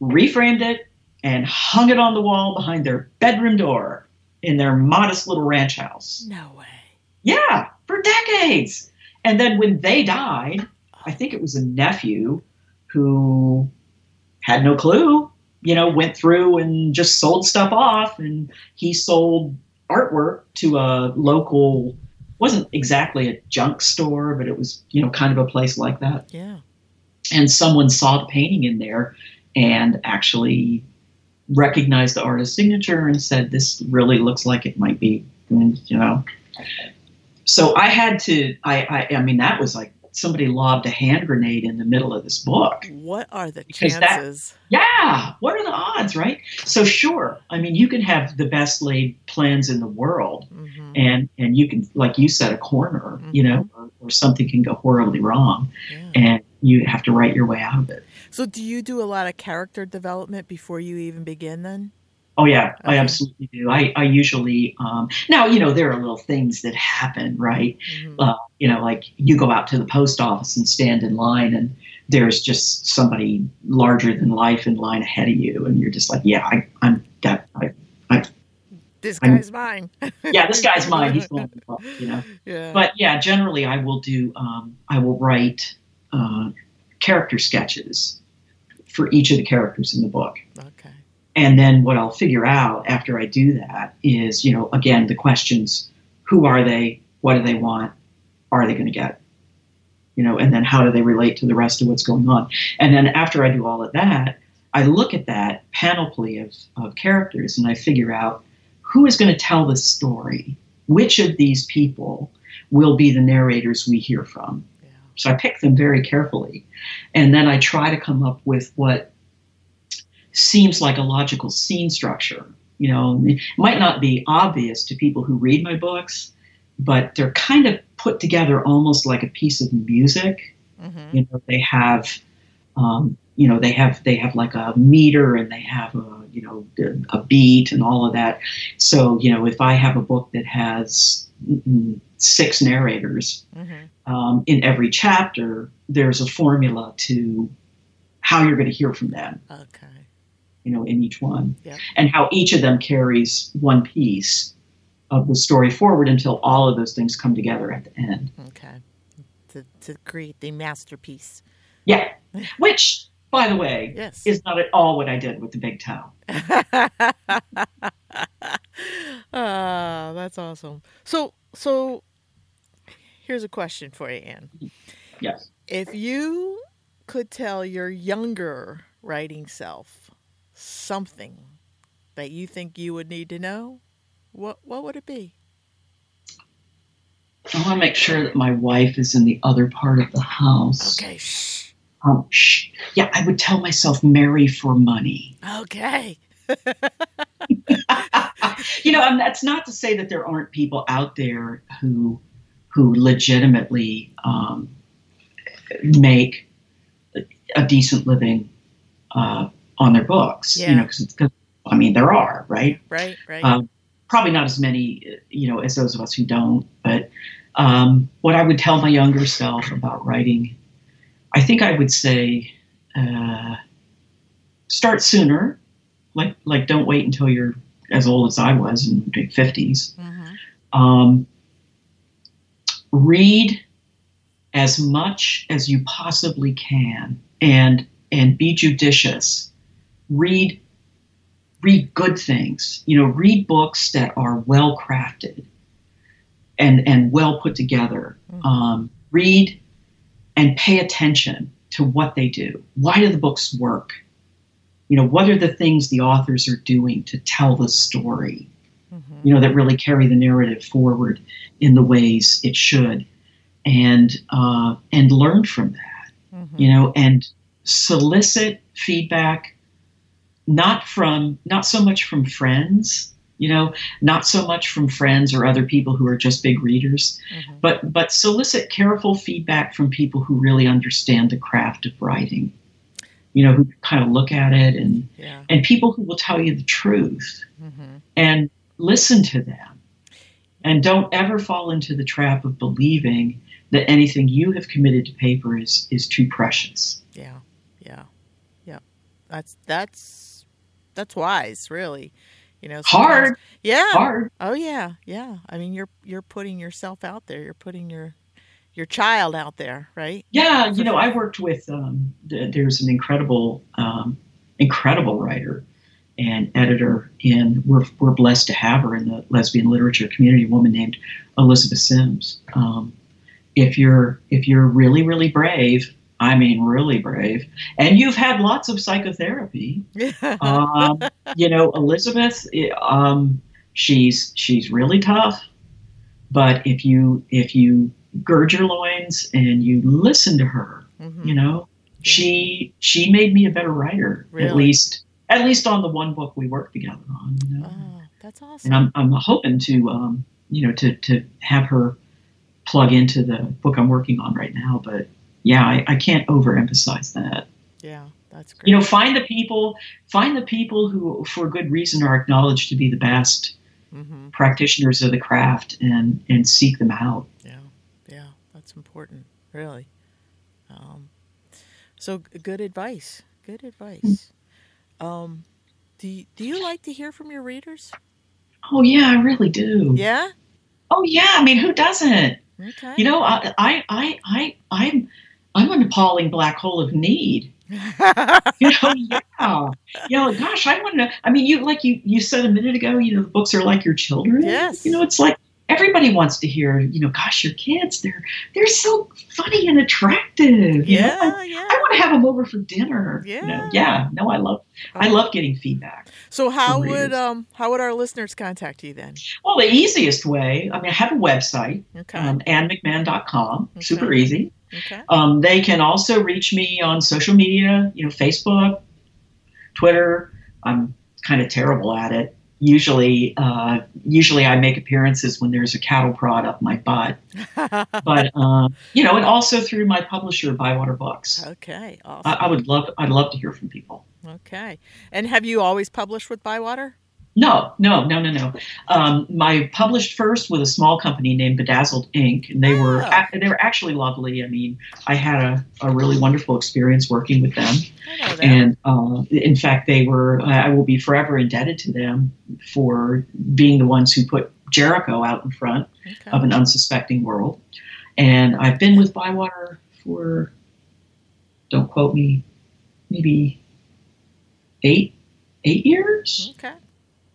reframed it and hung it on the wall behind their bedroom door in their modest little ranch house. No way. Yeah, for decades. And then when they died, I think it was a nephew who had no clue, you know, went through and just sold stuff off. And he sold artwork to a local, wasn't exactly a junk store, but it was, you know, kind of a place like that. Yeah. And someone saw the painting in there and actually recognized the artist's signature and said, this really looks like it might be, you know. So I had to, I, I, I mean, that was like somebody lobbed a hand grenade in the middle of this book. What are the Because that- chances? Yeah, what are the odds, right? So sure, I mean, you can have the best laid plans in the world, hmm and and you can, like you said, a corner, you know, or, or something can go horribly wrong, Yeah. and you have to write your way out of it. So, do you do a lot of character development before you even begin? Then. Oh yeah, I absolutely do. I, I usually um, now you know there are little things that happen, right? Mhm. Uh, you know, like you go out to the post office and stand in line, and there's just somebody larger than life in line ahead of you, and you're just like, yeah, I, I'm that. I, This I'm- guy's mine. yeah, this guy's mine. He's going to you know. Yeah. But yeah, generally I will do. Um, I will write uh, character sketches for each of the characters in the book. okay. And then what I'll figure out after I do that is, you know, again, the questions who are they? What do they want? Are they going to get? You know, and then how do they relate to the rest of what's going on? And then after I do all of that, I look at that panoply of, of characters and I figure out who is going to tell this story? Which of these people will be the narrators we hear from? Yeah. So I pick them very carefully. And then I try to come up with what seems like a logical scene structure. You know, it might not be obvious to people who read my books, but they're kind of put together almost like a piece of music. hmm You know, they have, um, you know, they have they have like a meter and they have a you know a beat and all of that. So you know, if I have a book that has six narrators, hmm um, in every chapter, there's a formula to how you're going to hear from them, Okay. You know, in each one, Yep. and how each of them carries one piece of the story forward until all of those things come together at the end. Okay. To to create the masterpiece. Yeah, which, by the way, Yes. is not at all what I did with the big toe. Ah, that's awesome. So so here's a question for you, Ann. Yes. If you could tell your younger writing self something that you think you would need to know, what what would it be? I want to make sure that my wife is in the other part of the house. Okay, shh. Um, shh. Yeah, I would tell myself marry for money. Okay. you know, and that's not to say that there aren't people out there who who legitimately um, make a decent living uh, on their books. You know, because I mean there are right. Right, right. Um, probably not as many, you know, as those of us who don't, but um, what I would tell my younger self about writing, I think I would say uh, start sooner. Like like don't wait until you're as old as I was in the 50s. Mm-hmm. Um, read as much as you possibly can and and be judicious. Read read good things. You know, read books that are well crafted and and well put together. Mm-hmm. Um, read and pay attention to what they do. Why do the books work? You know, what are the things the authors are doing to tell the story? Mm-hmm. You know, that really carry the narrative forward in the ways it should, and uh, and learn from that. Mm-hmm. You know, and solicit feedback not from not so much from friends you know not so much from friends or other people who are just big readers mm-hmm. but but solicit careful feedback from people who really understand the craft of writing you know who kind of look at it and yeah. and people who will tell you the truth mm-hmm. and listen to them and don't ever fall into the trap of believing that anything you have committed to paper is is too precious yeah yeah yeah that's that's that's wise, really. You know, hard. Yeah. Hard. Oh yeah, yeah. I mean, you're you're putting yourself out there. You're putting your your child out there, right? Yeah. You know, I worked with. Um, there's an incredible, um, incredible writer and editor, and we're we're blessed to have her in the lesbian literature community. A woman named Elizabeth Sims. Um, if you're if you're really really brave I mean, really brave. And you've had lots of psychotherapy. um, you know, Elizabeth, um, she's she's really tough. But if you if you gird your loins and you listen to her, mm-hmm. you know, she she made me a better writer. Really? At least at least on the one book we worked together on. You know? Oh, that's awesome. And I'm I'm hoping to um, you know to to have her plug into the book I'm working on right now, but yeah, I, I can't overemphasize that. Yeah, that's great. You know, find the people, find the people who, for good reason, are acknowledged to be the best mm-hmm. practitioners of the craft, and and seek them out. Yeah, yeah, that's important, really. Um, so good advice. Good advice. Um, do you, do you like to hear from your readers? Oh yeah, I really do. Yeah. Oh yeah, I mean, who doesn't? Okay. You know, I I I, I I'm I'm an appalling black hole of need. you know, yeah, know, gosh, I want to. I mean, you like you you said a minute ago. You know, the books are like your children. Yes. You know, it's like everybody wants to hear. You know, gosh, your kids, they're they're so funny and attractive. Yeah, I, yeah. I want to have them over for dinner. Yeah, you know? yeah. No, I love I love getting feedback. So how would um how would our listeners contact you then? Well, the easiest way. I mean, I have a website. Okay. Um, AnnMcMan.com. Okay. Super easy. Okay. Um, they can also reach me on social media, you know, Facebook, Twitter. I'm kind of terrible at it. Usually, uh, usually I make appearances when there's a cattle prod up my butt. but uh, you know, and also through my publisher, Bywater Books. Okay, awesome. I, I would love, I'd love to hear from people. Okay, and have you always published with Bywater? No, no, no, no, no. Um, my published first with a small company named Bedazzled Ink, and they oh. were they were actually lovely. I mean, I had a, a really wonderful experience working with them, and uh, in fact, they were. I will be forever indebted to them for being the ones who put Jericho out in front okay. of an unsuspecting world. And I've been with Bywater for, don't quote me, maybe eight eight years. Okay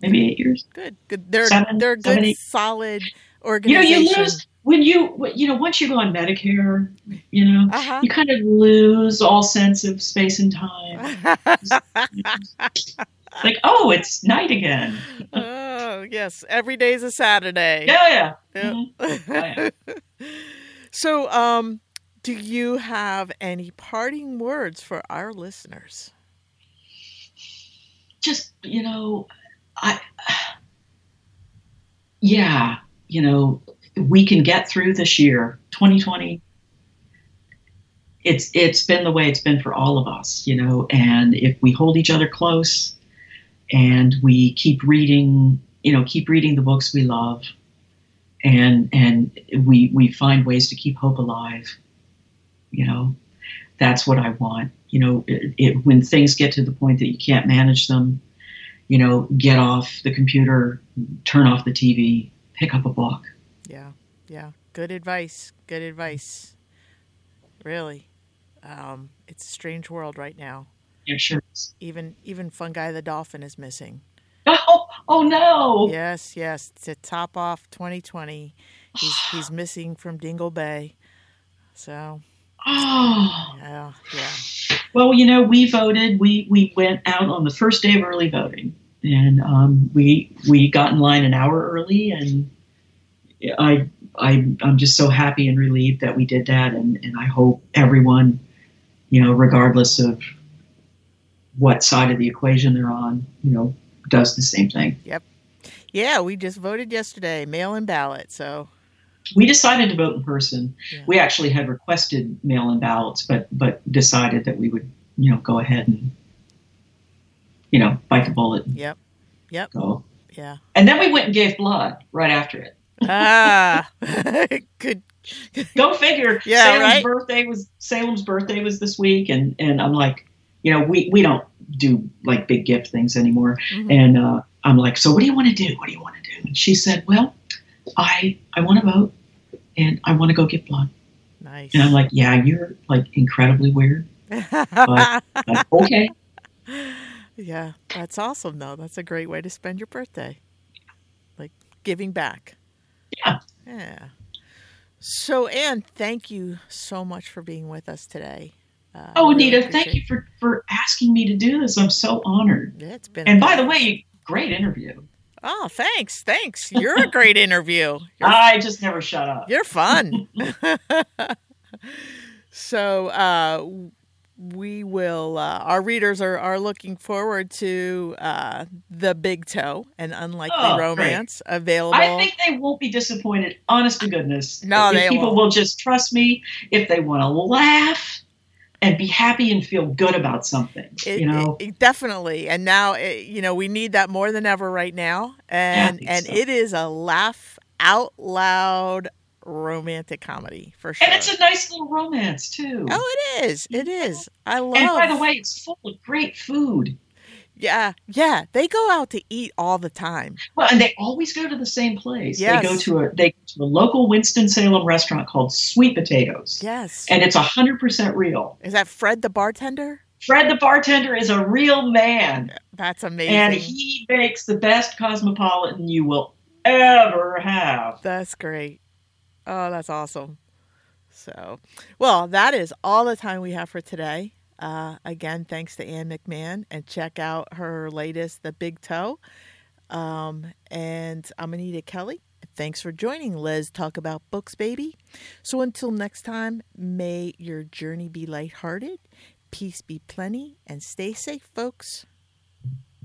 maybe eight years. Good, good. They're seven, they're good, solid organization. You know, you lose when you you know once you go on Medicare, you know, uh-huh. you kind of lose all sense of space and time. like, oh, it's night again. oh yes, every day is a Saturday. Yeah, yeah. yeah. Mm-hmm. oh, yeah. so, um, do you have any parting words for our listeners? Just you know, I, yeah, you know, we can get through this year, 2020. It's it's been the way it's been for all of us, you know, and if we hold each other close and we keep reading, you know, keep reading the books we love and and we we find ways to keep hope alive. You know, that's what I want. You know, it, it, when things get to the point that you can't manage them, you know, get off the computer, turn off the TV, pick up a book. Yeah, yeah. Good advice. Good advice. Really, um, it's a strange world right now. Yeah, sure. Even even Fungie the dolphin is missing. Oh, oh no! Yes, yes. To top off 2020, he's he's missing from Dingle Bay. So. Oh. Yeah, yeah. Well, you know, we voted. We we went out on the first day of early voting, and um, we we got in line an hour early, and I I I'm just so happy and relieved that we did that, and and I hope everyone, you know, regardless of what side of the equation they're on, you know, does the same thing. Yep. Yeah, we just voted yesterday, mail-in ballot. So we decided to vote in person. Yeah. We actually had requested mail-in ballots, but but decided that we would, you know, go ahead and, you know, bite the bullet. And Yep. Yep. Go. Yeah. And then we went and gave blood right after it. Ah, good. Go figure. Yeah, Salem's right? birthday was Salem's birthday was this week, and and I'm like, you know, we we don't do like big gift things anymore. Mhm. And uh, I'm like, so what do you want to do? What do you want to do? And she said, well, I I want to vote, and I want to go get blood. Nice. And I'm like, yeah, you're like incredibly weird. Like, okay. yeah, that's awesome, though. That's a great way to spend your birthday. Like giving back. Yeah. Yeah. So, Ann, thank you so much for being with us today. Uh, Oh, really Anita, thank you for for asking me to do this. I'm so honored. Yeah, it's been. And by the way, great interview. Oh, thanks, thanks. You're a great interview. You're I just never shut up. You're fun. so uh, we will. Uh, our readers are, are looking forward to uh, the Big Toe and Unlikely Oh, great. Romance available. I think they won't be disappointed. Honest to goodness. No, people won't. will just trust me, if they want to laugh and be happy and feel good about something, It- you know. it- definitely, and now it, you know we need that more than ever right now, and think and so. it is a laugh out loud romantic comedy for sure. and it's a nice little romance too. oh, it is. It is. I love. and by the way, it's full of great food. Yeah, yeah, they go out to eat all the time. Well, and they always go to the same place. Yes. They go to a they go to a local Winston Salem restaurant called Sweet Potatoes, Yes. and it's hundred percent real. Is that Fred the bartender? Fred the bartender is a real man, That's amazing. and he makes the best cosmopolitan you will ever have. That's great. Oh, that's awesome. So, well, that is all the time we have for today. Uh, again, thanks to Ann McMan, and check out her latest, The Big Toe. Um, and I'm Anita Kelly. Thanks for joining Lez Talk About Books, baby. So until next time, may your journey be lighthearted, peace be plenty, and stay safe, folks.